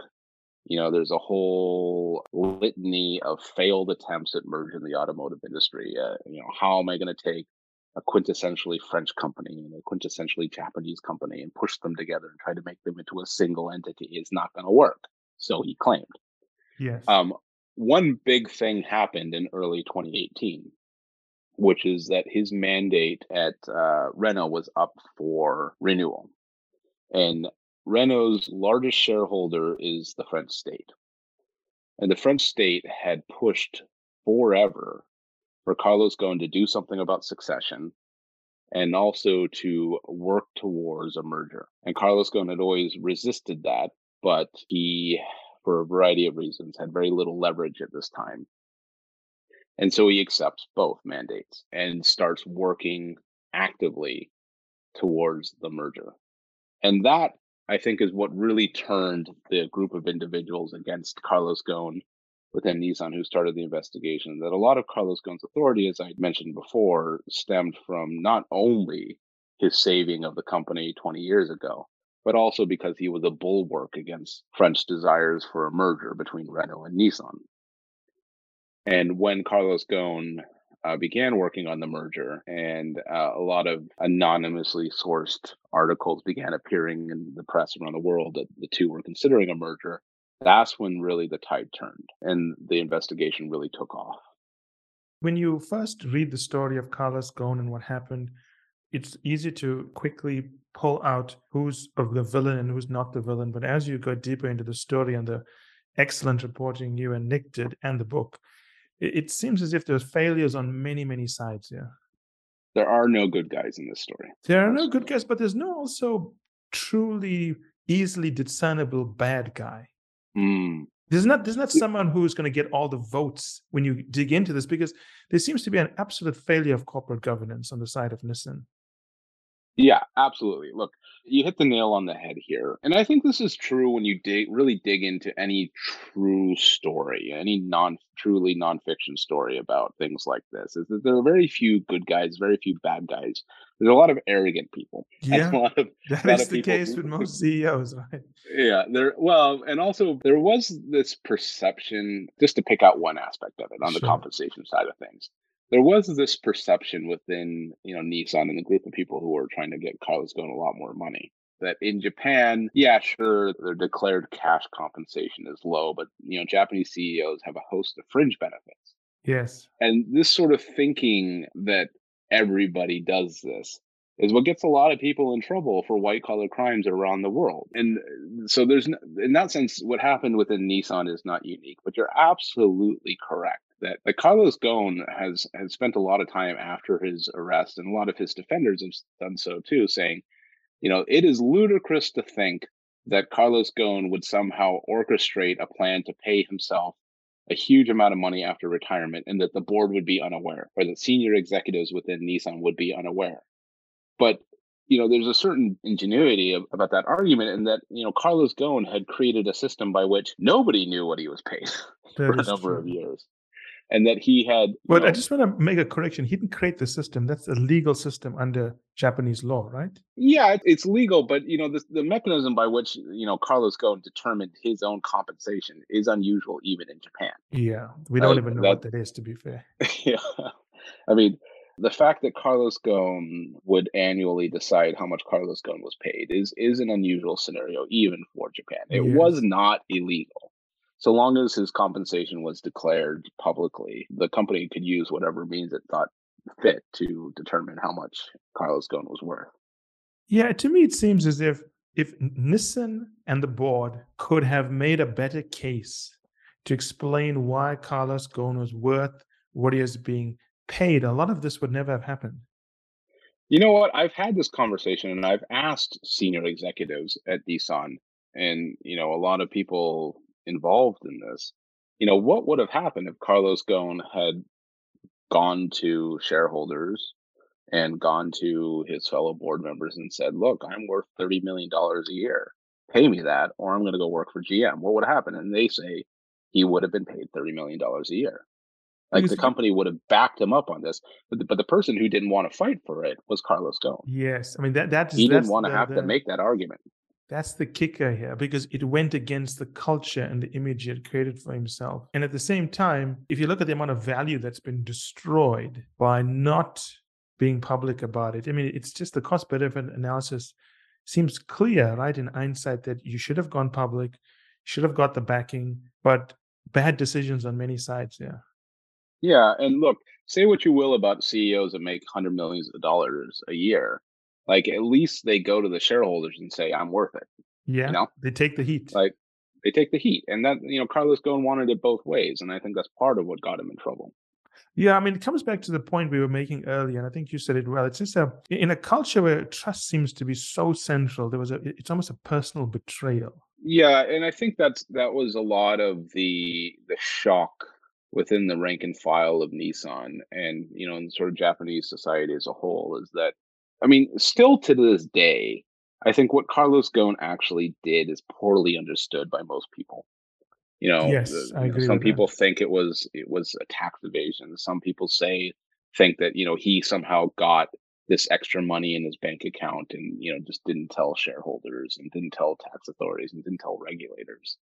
You know, there's a whole litany of failed attempts at merging the automotive industry. Uh, you know, how am I going to take a quintessentially French company and a quintessentially Japanese company and push them together and try to make them into a single entity? It's not going to work. So he claimed. Yes. Um, one big thing happened in early 2018, which is that his mandate at uh, Renault was up for renewal. And Renault's largest shareholder is the French state. And the French state had pushed forever for Carlos Ghosn to do something about succession and also to work towards a merger. And Carlos Ghosn had always resisted that, but he for a variety of reasons, had very little leverage at this time. And so he accepts both mandates and starts working actively towards the merger. And that, I think, is what really turned the group of individuals against Carlos Ghosn within Nissan who started the investigation. That a lot of Carlos Ghosn's authority, as I mentioned before, stemmed from not only his saving of the company 20 years ago, but also because he was a bulwark against French desires for a merger between Renault and Nissan. And when Carlos Ghosn uh, began working on the merger, and uh, a lot of anonymously sourced articles began appearing in the press around the world that the two were considering a merger, that's when really the tide turned and the investigation really took off. When you first read the story of Carlos Ghosn and what happened, it's easy to quickly pull out who's of the villain and who's not the villain. But as you go deeper into the story and the excellent reporting you and Nick did and the book, it, it seems as if there's failures on many, many sides. Yeah. There are no good guys in this story. There are no good guys, but there's no also truly easily discernible bad guy. Mm. There's not there's not someone who's going to get all the votes when you dig into this because there seems to be an absolute failure of corporate governance on the side of Nissan. Yeah, absolutely. Look, you hit the nail on the head here. And I think this is true when you dig really dig into any true story, any non truly nonfiction story about things like this. Is that there are very few good guys, very few bad guys. There's a lot of arrogant people. Yeah, a lot of, that is the case with most CEOs, right? Yeah, there. Well, and also there was this perception, just to pick out one aspect of it on sure. the compensation side of things there was this perception within you know Nissan and the group of people who were trying to get Carlos Ghosn a lot more money that in Japan, yeah, sure, their declared cash compensation is low, but you know, Japanese CEOs have a host of fringe benefits. Yes. And this sort of thinking that everybody does this is what gets a lot of people in trouble for white collar crimes around the world. And uh, so there's in that sense what happened within Nissan is not unique, but you're absolutely correct that, that Carlos Ghosn has has spent a lot of time after his arrest, and a lot of his defenders have done so too, saying, you know, it is ludicrous to think that Carlos Ghosn would somehow orchestrate a plan to pay himself a huge amount of money after retirement, and that the board would be unaware, or that senior executives within Nissan would be unaware. But you know, there's a certain ingenuity of, about that argument, in that you know Carlos Ghosn had created a system by which nobody knew what he was paid for a number true. of years and that he had. But know, I just want to make a correction. He didn't create the system. That's a legal system under Japanese law, right? Yeah, it's legal, but you know the the mechanism by which you know Carlos Ghosn determined his own compensation is unusual even in Japan. Yeah, we don't uh, even know that, what that is. To be fair. Yeah, I mean. The fact that Carlos Ghosn would annually decide how much Carlos Ghosn was paid is is an unusual scenario even for Japan. It was not illegal so long as his compensation was declared publicly, the company could use whatever means it thought fit to determine how much Carlos Ghosn was worth. Yeah, to me, it seems as if if Nissan and the board could have made a better case to explain why Carlos Ghosn was worth what he is being paid, a lot of this would never have happened. You know what? I've had this conversation and I've asked senior executives at Nissan and, you know, a lot of people involved in this, you know, what would have happened if Carlos Ghosn had gone to shareholders and gone to his fellow board members and said, look, I'm worth $30 million a year. Pay me that, or I'm going to go work for GM. What would happen? And they say he would have been paid $30 million a year. Like the company would have backed him up on this, but the, but the person who didn't want to fight for it was Carlos Ghosn. Yes, I mean that that he didn't want to have the, to make that argument. That's the kicker here because it went against the culture and the image he had created for himself. And at the same time, if you look at the amount of value that's been destroyed by not being public about it, I mean, it's just the cost benefit analysis seems clear, right? In hindsight, that you should have gone public, should have got the backing, but bad decisions on many sides. Yeah. Yeah, and look, say what you will about CEOs that make hundred millions of dollars a year. Like at least they go to the shareholders and say, "I'm worth it." Yeah, you know, they take the heat. Like they take the heat, and that you know, Carlos Ghosn wanted it both ways, and I think that's part of what got him in trouble. Yeah, I mean, it comes back to the point we were making earlier, and I think you said it well. It's just a in a culture where trust seems to be so central. There was a, it's almost a personal betrayal. Yeah, and I think that's that was a lot of the the shock within the rank and file of Nissan and you know in sort of Japanese society as a whole is that I mean still to this day I think what Carlos Ghosn actually did is poorly understood by most people. You know, yes, I agree some people that. think it was it was a tax evasion. Some people say think that you know he somehow got this extra money in his bank account and you know just didn't tell shareholders and didn't tell tax authorities and didn't tell regulators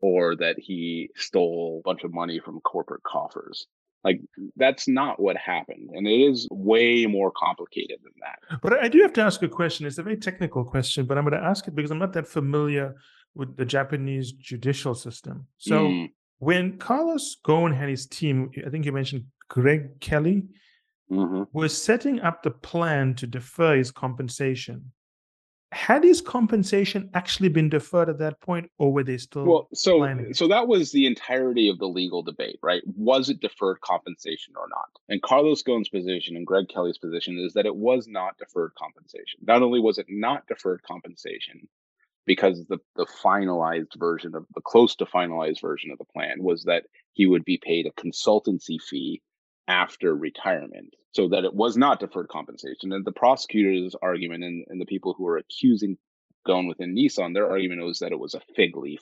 or that he stole a bunch of money from corporate coffers. Like that's not what happened. And it is way more complicated than that. But I do have to ask a question. It's a very technical question, but I'm going to ask it because I'm not that familiar with the Japanese judicial system. So mm. when Carlos Ghosn had his team, I think you mentioned Greg Kelly, mm-hmm. was setting up the plan to defer his compensation had his compensation actually been deferred at that point or were they still well so planning? so that was the entirety of the legal debate right? Was it deferred compensation or not? And carlos ghosn's position and greg kelly's position is that it was not deferred compensation. Not only was it not deferred compensation because the the finalized version of the close to finalized version of the plan was that he would be paid a consultancy fee after retirement so that it was not deferred compensation. And the prosecutor's argument and, and the people who are accusing Ghosn within Nissan, their argument was that it was a fig leaf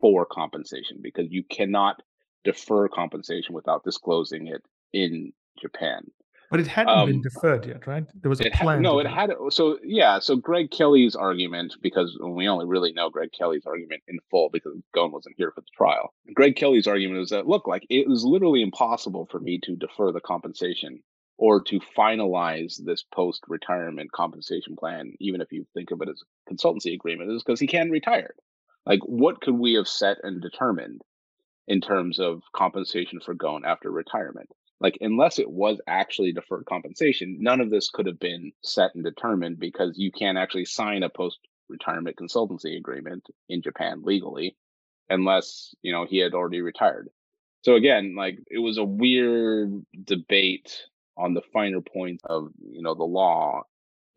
for compensation because you cannot defer compensation without disclosing it in Japan. But it hadn't um, been deferred yet, right? There was a plan. Had, no, it had. So yeah, so Greg Kelly's argument, because we only really know Greg Kelly's argument in full because Ghosn wasn't here for the trial. Greg Kelly's argument is that look, like it was literally impossible for me to defer the compensation or to finalize this post-retirement compensation plan, even if you think of it as a consultancy agreement, is because he can retire. Like, what could we have set and determined in terms of compensation for Ghosn after retirement? Like unless it was actually deferred compensation none of this could have been set and determined because you can't actually sign a post retirement consultancy agreement in Japan legally unless you know he had already retired. So again like it was a weird debate on the finer points of you know the law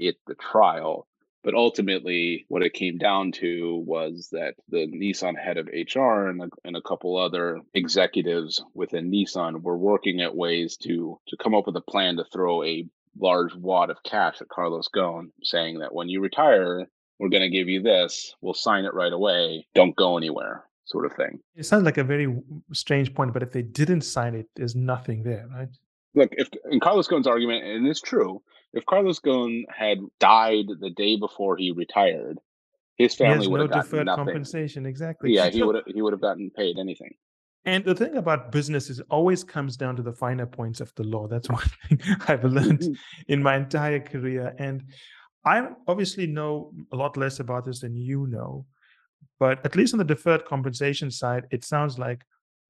at the trial but ultimately, what it came down to was that the Nissan head of HR and a, and a couple other executives within Nissan were working at ways to to come up with a plan to throw a large wad of cash at Carlos Ghosn, saying that when you retire, we're going to give you this. We'll sign it right away. Don't go anywhere, sort of thing. It sounds like a very strange point, but if they didn't sign it, there's nothing there, right? Look, if in Carlos Ghosn's argument, and it's true, if Carlos Ghosn had died the day before he retired, his family would no have gotten nothing. compensation. Exactly. Yeah, he would have, he would have gotten paid anything. And the thing about business is always comes down to the finer points of the law. That's one thing I've learned in my entire career. And I obviously know a lot less about this than you know, but at least on the deferred compensation side, it sounds like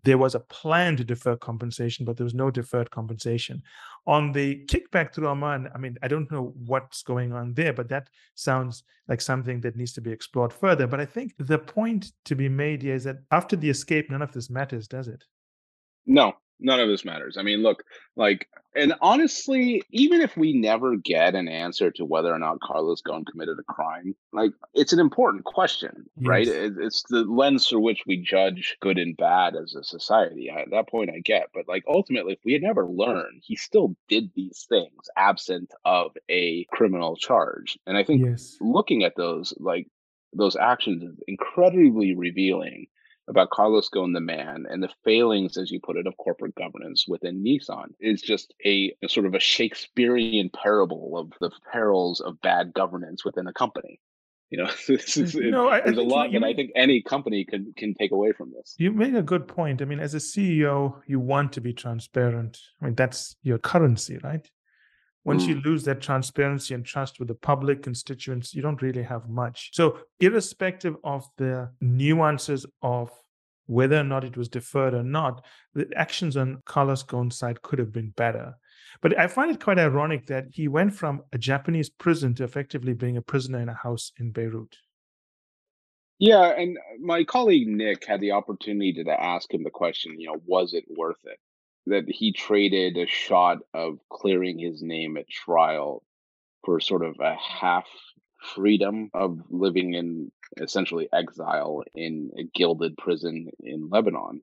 there was a plan to defer compensation, but there was no deferred compensation. On the kickback to Oman, I mean, I don't know what's going on there, but that sounds like something that needs to be explored further. But I think the point to be made here is that after the escape, none of this matters, does it? No, none of this matters. I mean, look, like, and honestly, even if we never get an answer to whether or not Carlos Ghosn committed a crime, like, it's an important question, yes. right? It, it's the lens through which we judge good and bad as a society. at that point, I get, but like, ultimately, if we had never learned, he still did these things absent of a criminal charge. And I think yes. looking at those, like, those actions is incredibly revealing about Carlos Ghosn, the man, and the failings, as you put it, of corporate governance within Nissan is just a, a, sort of a Shakespearean parable of the perils of bad governance within a company. You know, this is, mm-hmm. no, I, there's I a lot that I think any company can can take away from this. You make a good point. I mean, as a CEO, you want to be transparent. I mean, that's your currency, right? Once mm. you lose that transparency and trust with the public constituents, you don't really have much. So, irrespective of the nuances of whether or not it was deferred or not, the actions on Carlos Ghosn's side could have been better. But I find it quite ironic that he went from a Japanese prison to effectively being a prisoner in a house in Beirut. Yeah, and my colleague Nick had the opportunity to ask him the question, you know, was it worth it? That he traded a shot of clearing his name at trial for sort of a half freedom of living in essentially exile in a gilded prison in Lebanon.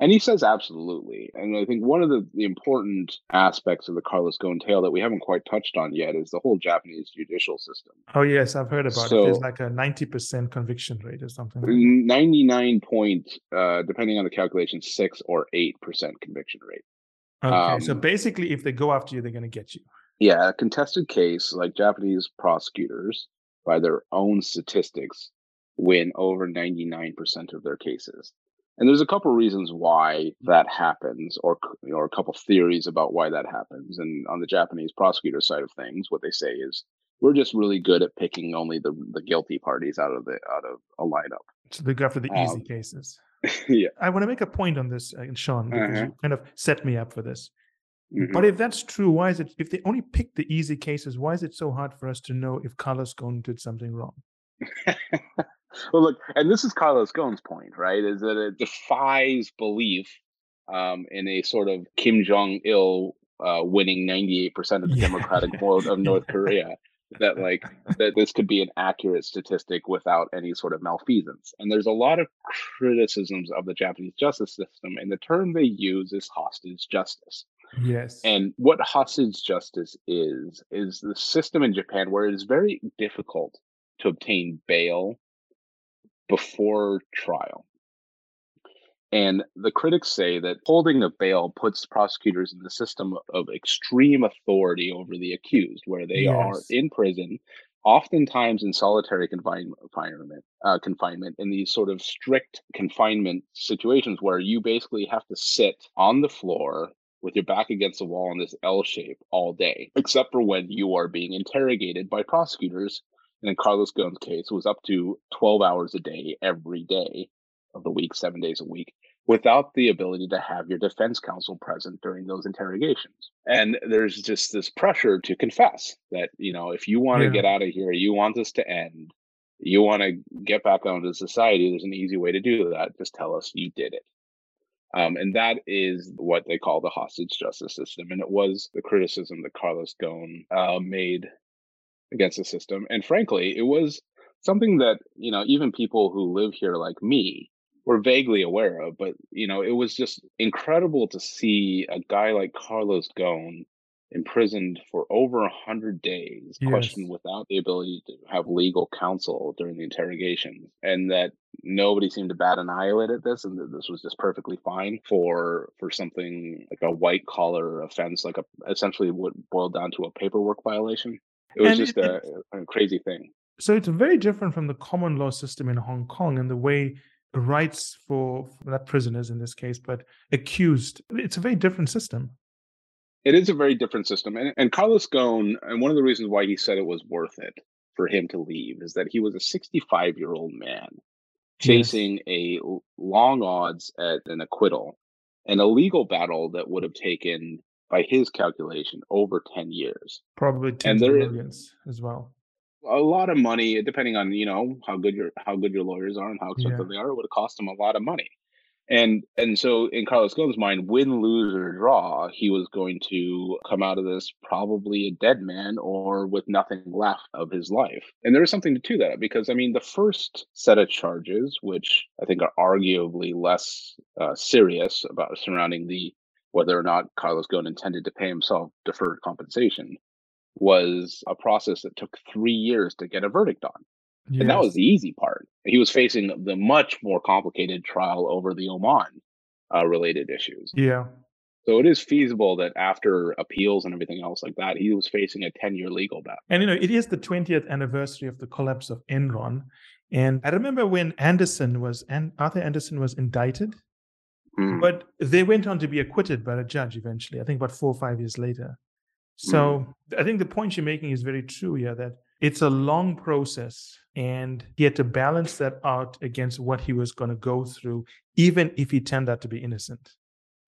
And he says absolutely. And I think one of the, the important aspects of the Carlos Ghosn tale that we haven't quite touched on yet is the whole Japanese judicial system. Oh yes, I've heard about so, it. There's like a 90% conviction rate or something. 99 point, uh, depending on the calculation, six or eight percent conviction rate. Okay. Um, so basically if they go after you, they're gonna get you. Yeah, a contested case, like Japanese prosecutors, by their own statistics, win over 99% of their cases. And there's a couple of reasons why that happens, or or a couple theories about why that happens. And on the Japanese prosecutor side of things, what they say is we're just really good at picking only the the guilty parties out of the out of a lineup. So they go for the easy um, cases. yeah. I want to make a point on this, uh, Sean, because uh-huh. you kind of set me up for this. Mm-hmm. But if that's true, why is it? If they only pick the easy cases, why is it so hard for us to know if Carlos Ghosn did something wrong? well, look, and this is Carlos Ghosn's point, right? Is that it defies belief um, in a sort of Kim Jong Il uh, winning 98% of the yeah. democratic vote of North Korea. that like that this could be an accurate statistic without any sort of malfeasance. And there's a lot of criticisms of the Japanese justice system, and the term they use is hostage justice. Yes. And what hostage justice is is the system in Japan where it is very difficult to obtain bail before trial. And the critics say that holding a bail puts prosecutors in the system of extreme authority over the accused, where they yes. are in prison, oftentimes in solitary confinement, uh, confinement in these sort of strict confinement situations where you basically have to sit on the floor with your back against the wall in this L shape all day, except for when you are being interrogated by prosecutors. And in Carlos Ghosn's case, it was up to 12 hours a day every day of the week, seven days a week, without the ability to have your defense counsel present during those interrogations. And there's just this pressure to confess that, you know, if you want to yeah. get out of here, you want this to end, you want to get back out into society, there's an easy way to do that. Just tell us you did it. Um, and that is what they call the hostage justice system. And it was the criticism that Carlos Ghosn uh, made against the system. And frankly, it was something that, you know, even people who live here like me were vaguely aware of. But, you know, it was just incredible to see a guy like Carlos Ghosn imprisoned for over a hundred days, yes. questioned without the ability to have legal counsel during the interrogations, and that nobody seemed to bat an eyelid at this, and that this was just perfectly fine for for something like a white collar offense, like a essentially what boiled down to a paperwork violation. It was and just it, a, a crazy thing. So it's very different from the common law system in Hong Kong and the way rights for not prisoners in this case, but accused. It's a very different system. It is a very different system. And, and Carlos Ghosn, and one of the reasons why he said it was worth it for him to leave is that he was a 65 year old man chasing yes. a long odds at an acquittal and a legal battle that would have taken, by his calculation, over 10 years. Probably 10 millions as well a lot of money, depending on you know how good your how good your lawyers are and how expensive yeah. they are. It would have cost them a lot of money. And and so in Carlos Ghosn's mind, win, lose, or draw, he was going to come out of this probably a dead man or with nothing left of his life. And there is something to that because I mean the first set of charges, which I think are arguably less uh, serious about surrounding the whether or not Carlos Ghosn intended to pay himself deferred compensation, was a process that took three years to get a verdict on. Yes. And that was the easy part. He was facing the much more complicated trial over the Oman uh, related issues. Yeah. So it is feasible that after appeals and everything else like that, he was facing a 10 year legal battle. And, you know, it is the 20th anniversary of the collapse of Enron. And I remember when Andersen was, and Arthur Andersen was indicted, mm. but they went on to be acquitted by a judge eventually, I think about four or five years later. So mm. I think the point you're making is very true here that it's a long process and he had to balance that out against what he was going to go through, even if he turned out to be innocent.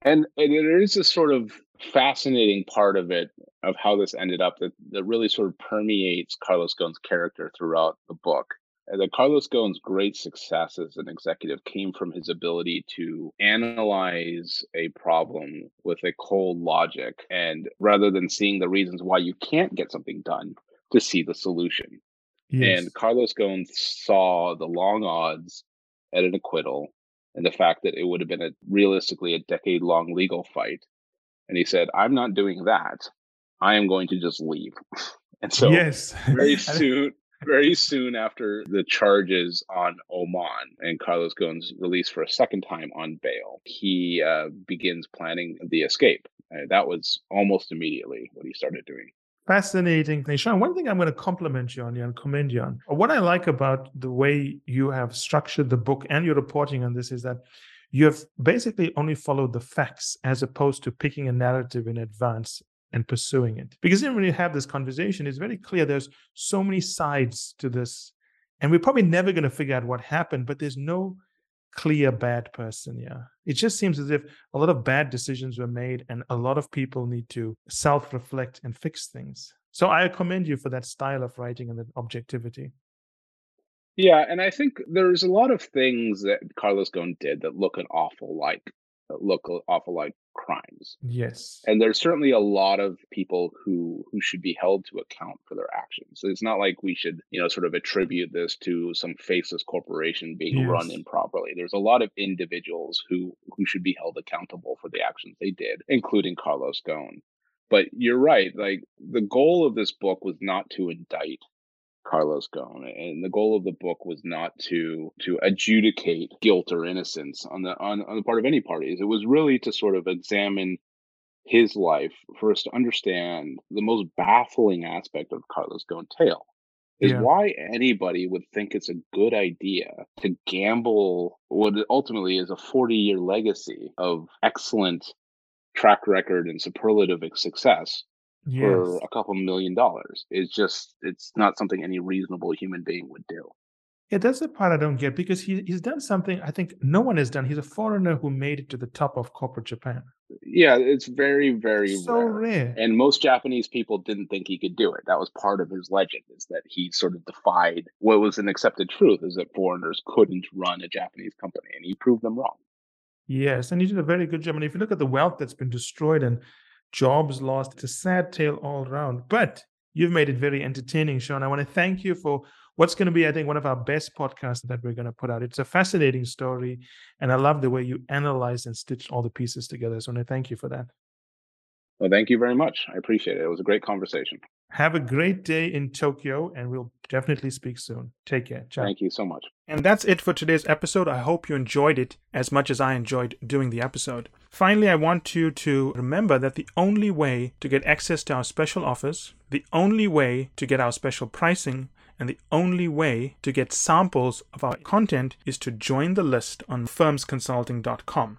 And, and there is a sort of fascinating part of it of how this ended up that, that really sort of permeates Carlos Ghosn's character throughout the book. Uh, and that Carlos Ghosn's great success as an executive came from his ability to analyze a problem with a cold logic and rather than seeing the reasons why you can't get something done, to see the solution. Yes. And Carlos Ghosn saw the long odds at an acquittal and the fact that it would have been a realistically a decade long legal fight. And he said, I'm not doing that. I am going to just leave. And so yes. very soon very soon after the charges on Oman and Carlos Ghosn's release for a second time on bail, he uh, begins planning the escape. Uh, that was almost immediately what he started doing. Fascinating thing. Sean, one thing I'm going to compliment you on and commend you on. What I like about the way you have structured the book and your reporting on this is that you have basically only followed the facts as opposed to picking a narrative in advance and pursuing it. Because when you have this conversation, it's very clear there's so many sides to this. And we're probably never going to figure out what happened, but there's no clear bad person. Yeah. It just seems as if a lot of bad decisions were made and a lot of people need to self reflect and fix things. So I commend you for that style of writing and that objectivity. Yeah. And I think there's a lot of things that Carlos Ghosn did that look an awful like look awful like crimes. Yes. And there's certainly a lot of people who who should be held to account for their actions. So It's not like we should, you know, sort of attribute this to some faceless corporation being yes. run improperly. There's a lot of individuals who who should be held accountable for the actions they did, including Carlos Ghosn. But you're right, like the goal of this book was not to indict Carlos Ghosn. And the goal of the book was not to to adjudicate guilt or innocence on the on, on the part of any parties. It was really to sort of examine his life for us to understand the most baffling aspect of Carlos Ghosn tale is yeah. why anybody would think it's a good idea to gamble what ultimately is a 40 year legacy of excellent track record and superlative success yes. for a couple million dollars. It's just it's not something any reasonable human being would do. Yeah, that's the part I don't get because he, he's done something I think no one has done. He's a foreigner who made it to the top of corporate Japan. Yeah, it's very, very so rare. rare. And most Japanese people didn't think he could do it. That was part of his legend, is that he sort of defied what was an accepted truth, is that foreigners couldn't run a Japanese company, and he proved them wrong. Yes, and he did a very good job. And if you look at the wealth that's been destroyed and jobs lost. It's a sad tale all around. But you've made it very entertaining, Sean. I want to thank you for what's going to be, I think, one of our best podcasts that we're going to put out. It's a fascinating story, and I love the way you analyze and stitch all the pieces together. So I want to thank you for that. Well, thank you very much. I appreciate it. It was a great conversation. Have a great day in Tokyo, and we'll definitely speak soon. Take care. Ciao. Thank you so much. And that's it for today's episode. I hope you enjoyed it as much as I enjoyed doing the episode. Finally, I want you to remember that the only way to get access to our special offers, the only way to get our special pricing, and the only way to get samples of our content is to join the list on firmsconsulting.com.